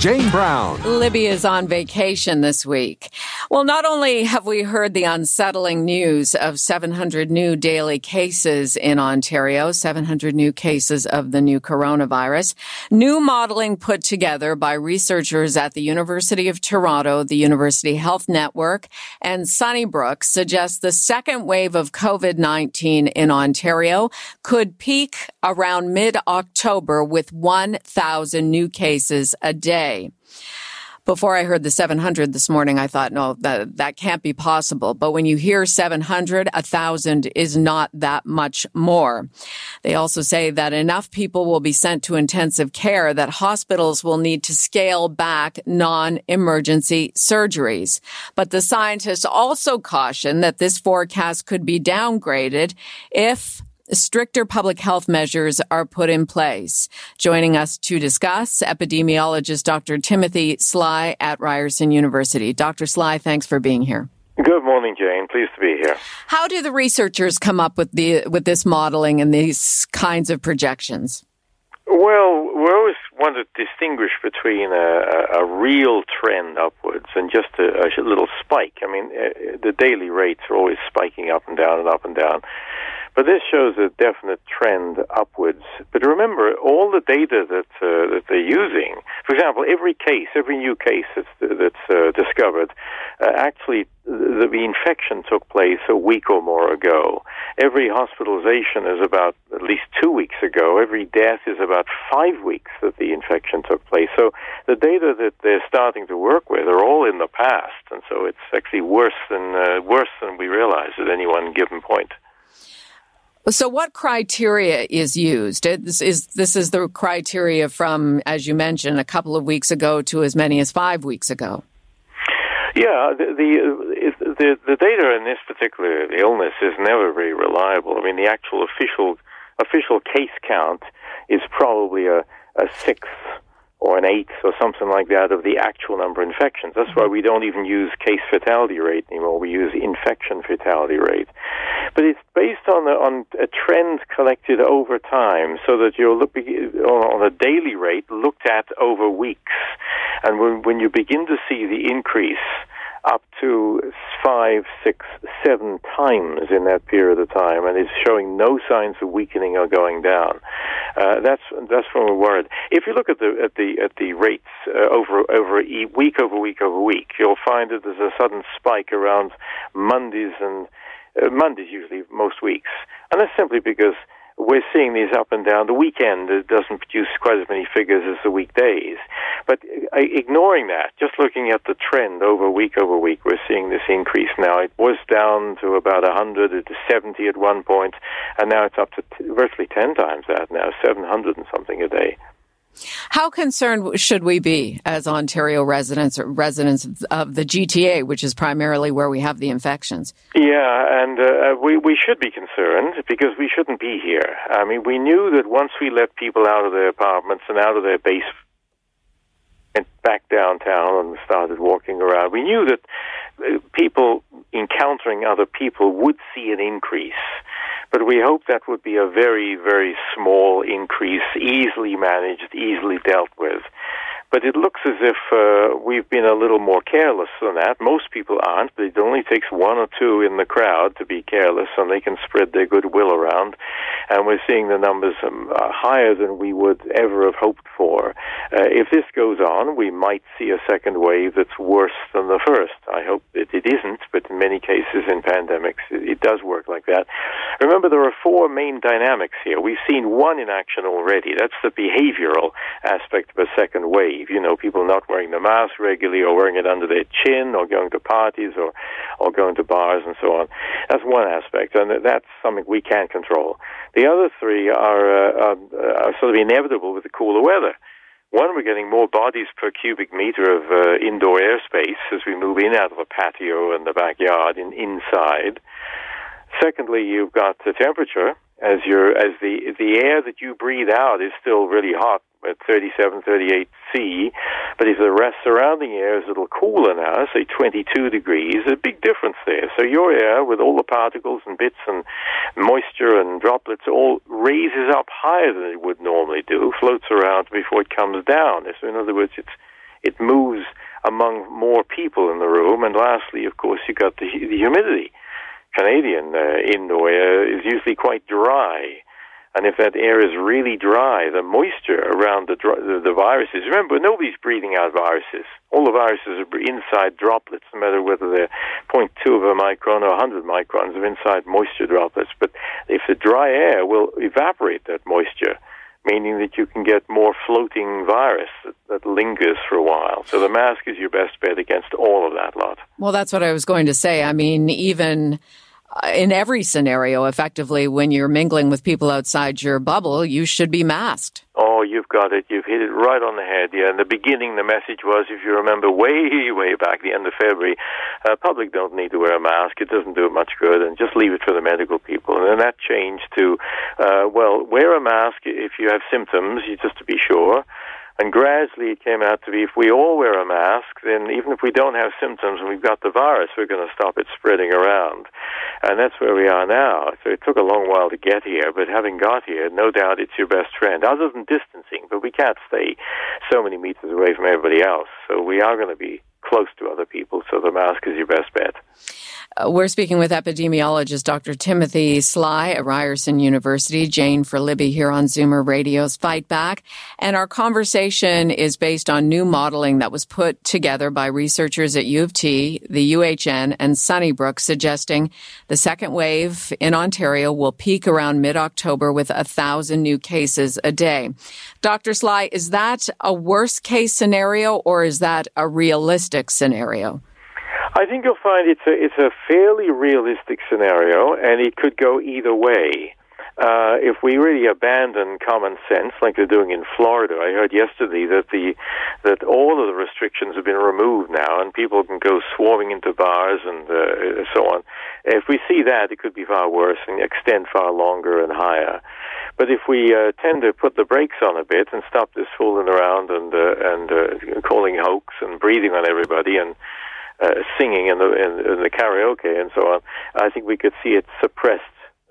Jane Brown. Libby is on vacation this week. Well, not only have we heard the unsettling news of 700 new daily cases in Ontario, 700 new cases of the new coronavirus, new modeling put together by researchers at the University of Toronto, the University Health Network, and Sunnybrook suggests the second wave of COVID-19 in Ontario could peak around mid-October with 1,000 new cases a day day. Before I heard the 700 this morning, I thought, no, that, that can't be possible. But when you hear 700, a thousand is not that much more. They also say that enough people will be sent to intensive care that hospitals will need to scale back non-emergency surgeries. But the scientists also caution that this forecast could be downgraded if stricter public health measures are put in place. Joining us to discuss, epidemiologist Dr. Timothy Sly at Ryerson University. Dr. Sly, thanks for being here. Good morning, Jane. Pleased to be here. How do the researchers come up with the with this modeling and these kinds of projections? Well, we always want to distinguish between a, a real trend upwards and just a, a little spike. I mean, uh, the daily rates are always spiking up and down and up and down. But this shows a definite trend upwards. But remember, all the data that uh, that they're using, for example, every case, every new case that's, that's uh, discovered, uh, actually the, the infection took place a week or more ago. Every hospitalization is about at least two weeks ago. Every death is about five weeks that the infection took place. So the data that they're starting to work with are all in the past, and so it's actually worse than uh, worse than we realize at any one given point. So, what criteria is used? This is this is the criteria from, as you mentioned, a couple of weeks ago to as many as five weeks ago. Yeah, the the the, the data in this particular illness is never very reliable. I mean, the actual official official case count is probably a, a sixth or an eighth or something like that of the actual number of infections. That's why mm-hmm. we don't even use case fatality rate anymore. We use infection fatality rate. But it's based on a, on a trend collected over time so that you're looking on a daily rate looked at over weeks. And when, when you begin to see the increase, up to five, six, seven times in that period of time, and is showing no signs of weakening or going down. Uh, that's that's when we're worried. If you look at the at the at the rates uh, over over week over week over week, you'll find that there's a sudden spike around Mondays and uh, Mondays usually most weeks, and that's simply because we're seeing these up and down. The weekend doesn't produce quite as many figures as the weekdays. But uh, ignoring that, just looking at the trend over week over week, we're seeing this increase now. It was down to about 100 to 70 at one point, and now it's up to t- virtually 10 times that now, 700 and something a day. How concerned should we be as Ontario residents or residents of the GTA, which is primarily where we have the infections? Yeah, and uh, we we should be concerned because we shouldn't be here. I mean, we knew that once we let people out of their apartments and out of their base and back downtown and started walking around, we knew that uh, people encountering other people would see an increase but we hoped that would be a very, very small increase, easily managed, easily dealt with. But it looks as if uh, we've been a little more careless than that. Most people aren't, but it only takes one or two in the crowd to be careless, and they can spread their goodwill around. And we're seeing the numbers um, uh, higher than we would ever have hoped for. Uh, if this goes on, we might see a second wave that's worse than the first. I hope that it isn't, but in many cases in pandemics, it, it does work like that. Remember, there are four main dynamics here. We've seen one in action already. That's the behavioral aspect of a second wave you know, people not wearing the mask regularly or wearing it under their chin or going to parties or, or going to bars and so on. That's one aspect, and that's something we can't control. The other three are, uh, are, are sort of inevitable with the cooler weather. One, we're getting more bodies per cubic meter of uh, indoor airspace as we move in out of the patio and the backyard and inside. Secondly, you've got the temperature as your as the the air that you breathe out is still really hot at 37, 38 C, but if the rest surrounding air is a little cooler now, say 22 degrees, a big difference there. So your air, with all the particles and bits and moisture and droplets, all raises up higher than it would normally do, floats around before it comes down. So in other words, it's it moves among more people in the room. And lastly, of course, you got the, the humidity. Canadian uh, indoor air is usually quite dry. And if that air is really dry, the moisture around the, the, the viruses, remember, nobody's breathing out viruses. All the viruses are inside droplets, no matter whether they're 0.2 of a micron or 100 microns of inside moisture droplets. But if the dry air will evaporate that moisture, meaning that you can get more floating virus that, that, lingers for a while. So the mask is your best bet against all of that lot. Well, that's what I was going to say. I mean, even in every scenario, effectively, when you're mingling with people outside your bubble, you should be masked. Oh, you've got it. You've hit it right on the head. Yeah, in the beginning, the message was, if you remember, way, way back, the end of February, uh, public don't need to wear a mask. It doesn't do it much good, and just leave it for the medical people. And then that changed to, uh, well, wear a mask if you have symptoms, just to be sure. And gradually it came out to be if we all wear a mask, then even if we don't have symptoms and we've got the virus, we're going to stop it spreading around. And that's where we are now. So it took a long while to get here, but having got here, no doubt it's your best friend, other than distancing. But we can't stay so many meters away from everybody else. So we are going to be close to other people, so the mask is your best bet. Uh, we're speaking with epidemiologist Dr. Timothy Sly at Ryerson University, Jane for Libby here on Zoomer Radio's Fight Back. And our conversation is based on new modeling that was put together by researchers at U of T, the UHN, and Sunnybrook, suggesting the second wave in Ontario will peak around mid-October with a thousand new cases a day. Dr. Sly, is that a worst case scenario or is that a realistic scenario? I think you'll find it's a it's a fairly realistic scenario, and it could go either way. Uh, if we really abandon common sense, like they're doing in Florida, I heard yesterday that the that all of the restrictions have been removed now, and people can go swarming into bars and uh, so on. If we see that, it could be far worse and extend far longer and higher. But if we uh, tend to put the brakes on a bit and stop this fooling around and uh, and uh, calling hoax and breathing on everybody and uh, singing in the the karaoke and so on, I think we could see it suppressed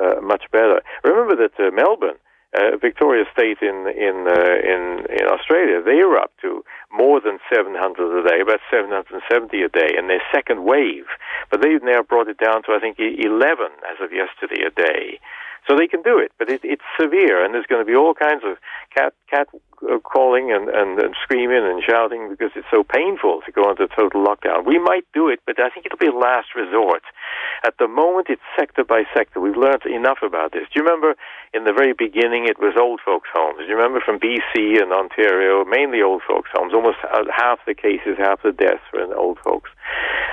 uh, much better. Remember that uh, Melbourne, uh, Victoria State in in uh, in in Australia, they were up to more than 700 a day, about 770 a day in their second wave, but they've now brought it down to I think 11 as of yesterday a day. So they can do it, but it, it's severe, and there's going to be all kinds of cat cat uh, calling and, and, and screaming and shouting because it's so painful to go into total lockdown. We might do it, but I think it'll be a last resort. At the moment, it's sector by sector. We've learned enough about this. Do you remember in the very beginning it was old folks' homes? Do you remember from BC and Ontario, mainly old folks' homes? Almost half the cases, half the deaths were in old folks.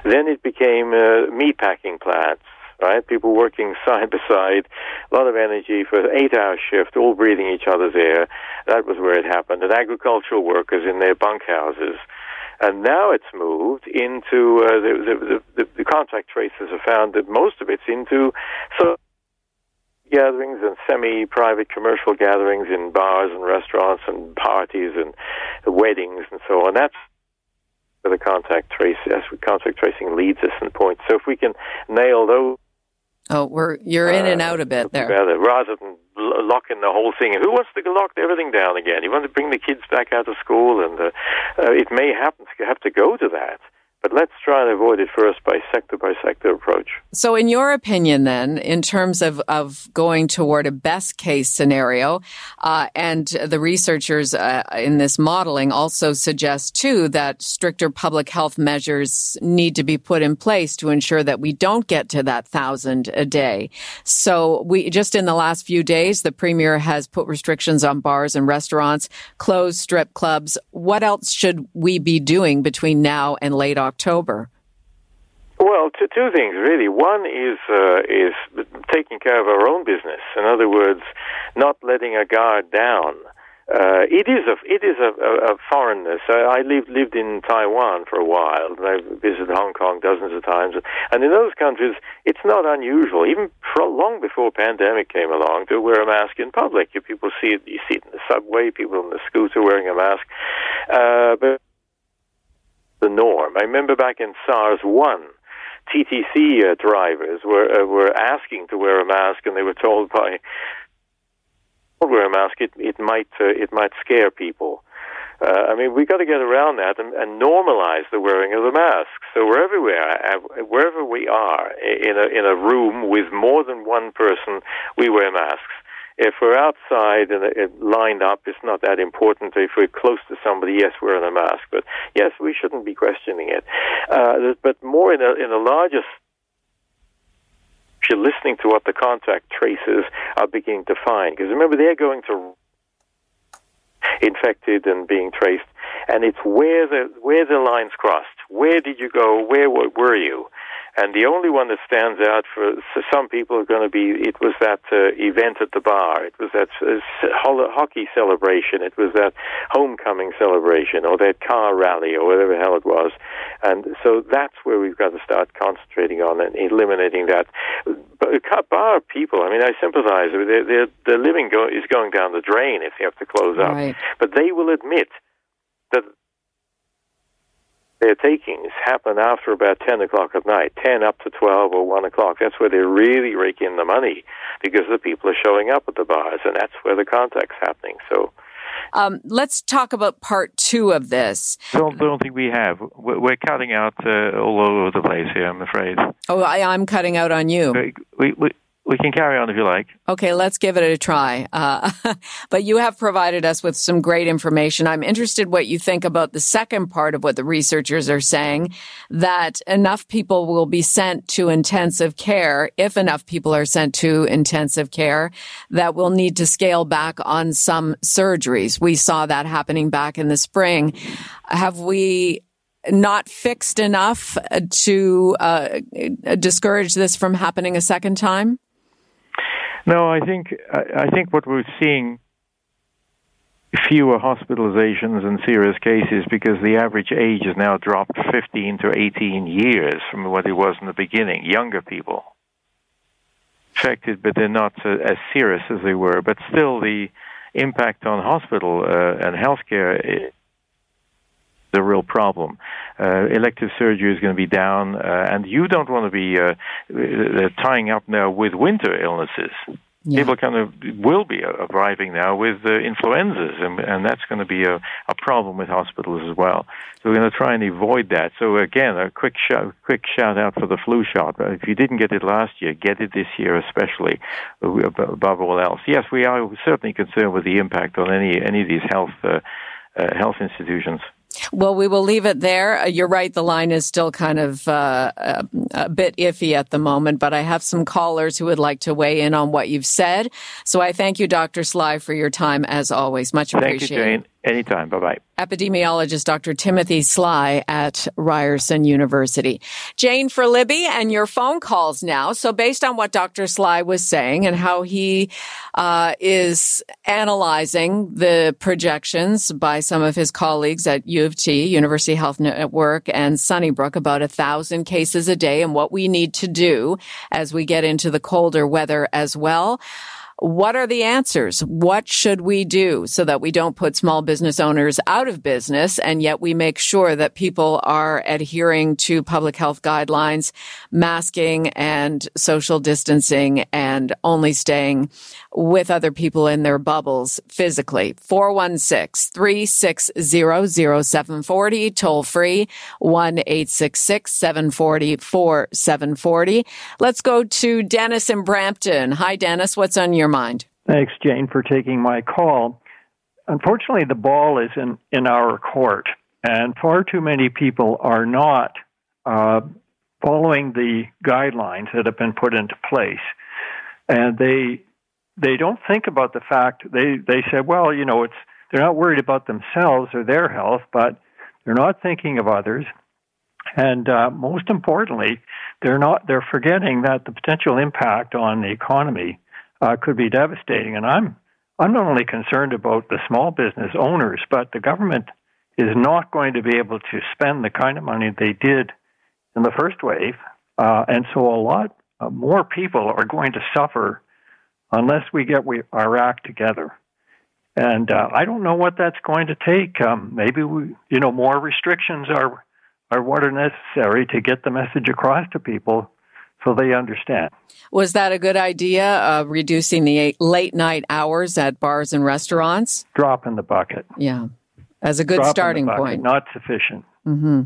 Then it became uh, meatpacking plants right? People working side by side, a lot of energy for an eight hour shift, all breathing each other's air. That was where it happened. And agricultural workers in their bunkhouses. And now it's moved into uh, the, the, the, the contact tracers have found that most of it's into so gatherings and semi-private commercial gatherings in bars and restaurants and parties and weddings and so on. That's where the contact trace, contact tracing leads us and points. So if we can nail those Oh, we're you're in and out a bit there. Better, rather than locking the whole thing. Who wants to lock everything down again? You want to bring the kids back out of school, and uh, uh, it may happen to have to go to that. But let's try and avoid it first by sector by sector approach. So, in your opinion, then, in terms of, of going toward a best case scenario, uh, and the researchers uh, in this modeling also suggest too that stricter public health measures need to be put in place to ensure that we don't get to that thousand a day. So, we just in the last few days, the premier has put restrictions on bars and restaurants, closed strip clubs. What else should we be doing between now and late October? October? Well, two, two things really. One is uh, is taking care of our own business. In other words, not letting our guard down. uh, it is a it is a, a, a foreignness. I, I lived lived in Taiwan for a while, and I visited Hong Kong dozens of times. And in those countries, it's not unusual, even for, long before pandemic came along, to wear a mask in public. You people see it, you see it in the subway, people in the scooter wearing a mask. Uh, but norm. I remember back in SARS one. TTC uh, drivers were uh, were asking to wear a mask, and they were told by wear a mask, it, it might uh, it might scare people. Uh, I mean, we've got to get around that and, and normalize the wearing of the mask. So wherever we are, wherever we are in a in a room with more than one person, we wear masks. If we're outside and lined up, it's not that important. If we're close to somebody, yes, we're in a mask. But yes, we shouldn't be questioning it. Uh, but more in a in a larger you're listening to what the contact traces are beginning to find. Because remember, they're going to infected and being traced, and it's where the where the lines crossed. Where did you go? Where were you? And the only one that stands out for, some people are going to be it was that uh, event at the bar, it was that uh, hockey celebration, it was that homecoming celebration, or that car rally, or whatever the hell it was. And so that's where we've got to start concentrating on and eliminating that. But bar people, I mean, I sympathize. Their, their, their living go, is going down the drain if they have to close up. Right. But they will admit that their takings happen after about 10 o'clock at night, 10 up to 12 or 1 o'clock. That's where they really rake in the money because the people are showing up at the bars, and that's where the contact's happening. So. Um, let's talk about part two of this. Don't, don't think we have. We're cutting out uh, all over the place here, I'm afraid. Oh, I, am cutting out on you. We, we, we can carry on if you like. Okay, let's give it a try. Uh, but you have provided us with some great information. I'm interested what you think about the second part of what the researchers are saying that enough people will be sent to intensive care, if enough people are sent to intensive care, that we'll need to scale back on some surgeries. We saw that happening back in the spring. Have we not fixed enough to uh, discourage this from happening a second time? No, I think I think what we're seeing fewer hospitalizations and serious cases because the average age has now dropped 15 to 18 years from what it was in the beginning. Younger people affected, but they're not uh, as serious as they were. But still, the impact on hospital uh, and healthcare the real problem. Uh, elective surgery is going to be down, uh, and you don't want to be uh, uh, tying up now with winter illnesses. Yeah. People kind of will be arriving now with uh, influenzas, and, and that's going to be a, a problem with hospitals as well. So we're going to try and avoid that. So again, a quick shout, quick shout out for the flu shot. If you didn't get it last year, get it this year, especially above all else. Yes, we are certainly concerned with the impact on any any of these health uh, uh, health institutions. Well, we will leave it there. Uh, you're right. The line is still kind of uh, a, a, bit iffy at the moment, but I have some callers who would like to weigh in on what you've said. So I thank you, Dr. Sly, for your time as always. Much appreciated. Thank you, Jane. Anytime. Bye bye. Epidemiologist Dr. Timothy Sly at Ryerson University. Jane for Libby and your phone calls now. So based on what Dr. Sly was saying and how he uh, is analyzing the projections by some of his colleagues at U of T, University Health Network and Sunnybrook about a thousand cases a day and what we need to do as we get into the colder weather as well. What are the answers? What should we do so that we don't put small business owners out of business and yet we make sure that people are adhering to public health guidelines, masking and social distancing and only staying with other people in their bubbles physically. 416-360-0740, toll free, 1-866-740-4740. Let's go to Dennis in Brampton. Hi, Dennis. What's on your mind? Thanks, Jane, for taking my call. Unfortunately, the ball is in, in our court, and far too many people are not uh, following the guidelines that have been put into place. And they they don't think about the fact they they say, well, you know, it's they're not worried about themselves or their health, but they're not thinking of others. And uh, most importantly, they're not they're forgetting that the potential impact on the economy uh, could be devastating. And I'm I'm not only concerned about the small business owners, but the government is not going to be able to spend the kind of money they did in the first wave. Uh, and so a lot uh, more people are going to suffer unless we get we, our act together. And uh, I don't know what that's going to take. Um, maybe we, you know, more restrictions are are what are necessary to get the message across to people so they understand. Was that a good idea, uh, reducing the late night hours at bars and restaurants? Drop in the bucket. Yeah, as a good Drop starting bucket, point. Not sufficient. Mm-hmm.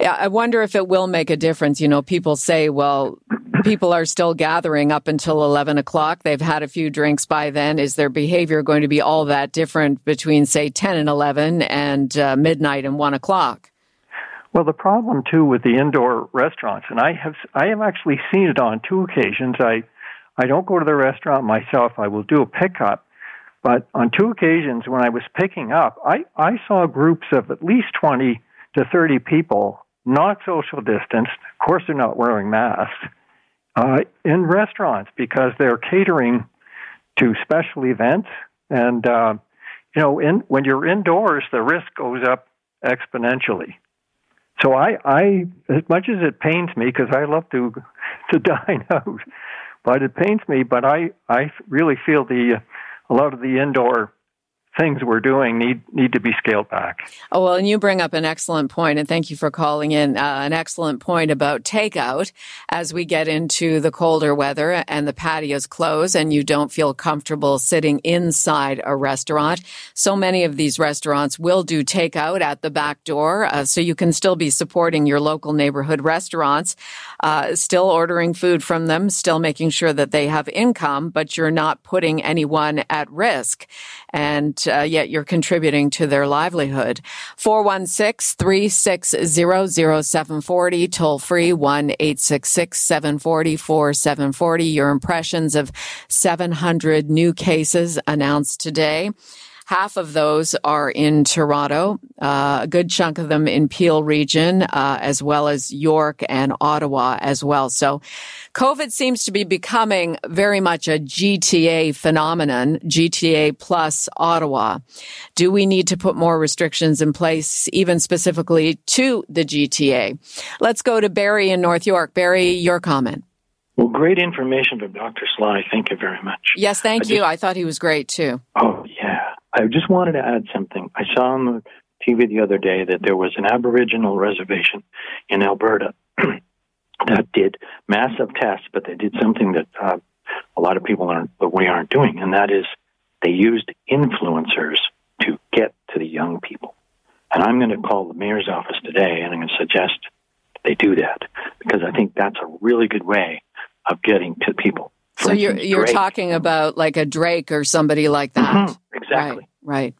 Yeah, I wonder if it will make a difference. You know, people say, well, people are still gathering up until 11 o'clock. They've had a few drinks by then. Is their behavior going to be all that different between, say, 10 and 11 and uh, midnight and 1 o'clock? Well, the problem too with the indoor restaurants, and I have I have actually seen it on two occasions. I I don't go to the restaurant myself. I will do a pickup, but on two occasions when I was picking up, I I saw groups of at least twenty to thirty people, not social distanced. Of course, they're not wearing masks uh, in restaurants because they're catering to special events, and uh, you know, in when you're indoors, the risk goes up exponentially. So I, I, as much as it pains me, because I love to to dine out, but it pains me. But I, I really feel the a lot of the indoor things we're doing need need to be scaled back. Oh well, and you bring up an excellent point, and thank you for calling in. Uh, an excellent point about takeout as we get into the colder weather and the patios close, and you don't feel comfortable sitting inside a restaurant. So many of these restaurants will do takeout at the back door, uh, so you can still be supporting your local neighborhood restaurants, uh, still ordering food from them, still making sure that they have income, but you're not putting anyone at risk. And uh, yet you're contributing to their livelihood. 416-360-0740, toll free 1-866-740-4740. Your impressions of 700 new cases announced today. Half of those are in Toronto, uh, a good chunk of them in Peel region, uh, as well as York and Ottawa as well. So COVID seems to be becoming very much a GTA phenomenon, GTA plus Ottawa. Do we need to put more restrictions in place, even specifically to the GTA? Let's go to Barry in North York. Barry, your comment. Well, great information from Dr. Sly. Thank you very much. Yes, thank I you. Just, I thought he was great too. Oh. I just wanted to add something. I saw on the TV the other day that there was an Aboriginal reservation in Alberta that did massive tests, but they did something that uh, a lot of people aren't, but we aren't doing, and that is they used influencers to get to the young people. And I'm going to call the mayor's office today, and I'm going to suggest they do that because I think that's a really good way of getting to people. So instance, you're you're Drake. talking about like a Drake or somebody like that. Mm-hmm, exactly. Right. right.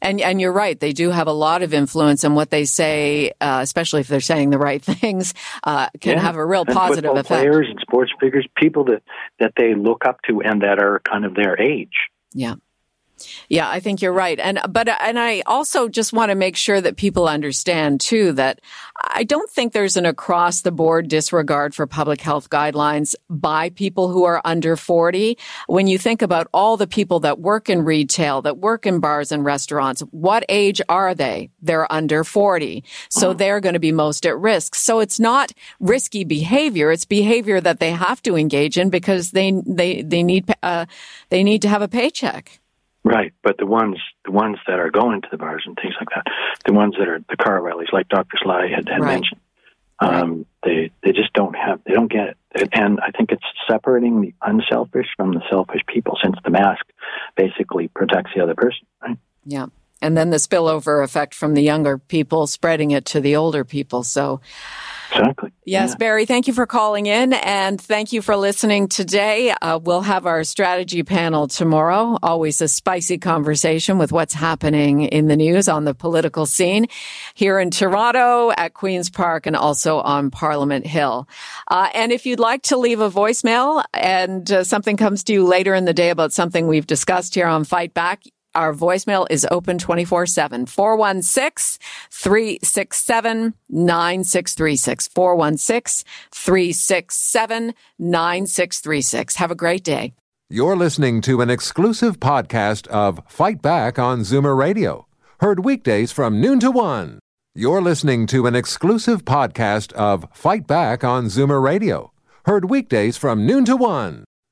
And and you're right. They do have a lot of influence, and what they say, uh, especially if they're saying the right things, uh, can yeah. have a real and positive effect. Players and sports figures, people that that they look up to, and that are kind of their age. Yeah. Yeah, I think you're right. And, but, and I also just want to make sure that people understand too that I don't think there's an across the board disregard for public health guidelines by people who are under 40. When you think about all the people that work in retail, that work in bars and restaurants, what age are they? They're under 40. So mm-hmm. they're going to be most at risk. So it's not risky behavior. It's behavior that they have to engage in because they, they, they need, uh, they need to have a paycheck. Right, but the ones the ones that are going to the bars and things like that, the ones that are the car rallies, like Dr. Sly had, had right. mentioned, um, right. they they just don't have they don't get it, and I think it's separating the unselfish from the selfish people, since the mask basically protects the other person, right? Yeah, and then the spillover effect from the younger people spreading it to the older people. So Exactly. Yes, yeah. Barry, thank you for calling in and thank you for listening today. Uh, we'll have our strategy panel tomorrow. Always a spicy conversation with what's happening in the news on the political scene here in Toronto at Queen's Park and also on Parliament Hill. Uh, and if you'd like to leave a voicemail and uh, something comes to you later in the day about something we've discussed here on Fight Back, our voicemail is open 24 7. 416 367 9636. 416 367 9636. Have a great day. You're listening to an exclusive podcast of Fight Back on Zoomer Radio, heard weekdays from noon to one. You're listening to an exclusive podcast of Fight Back on Zoomer Radio, heard weekdays from noon to one.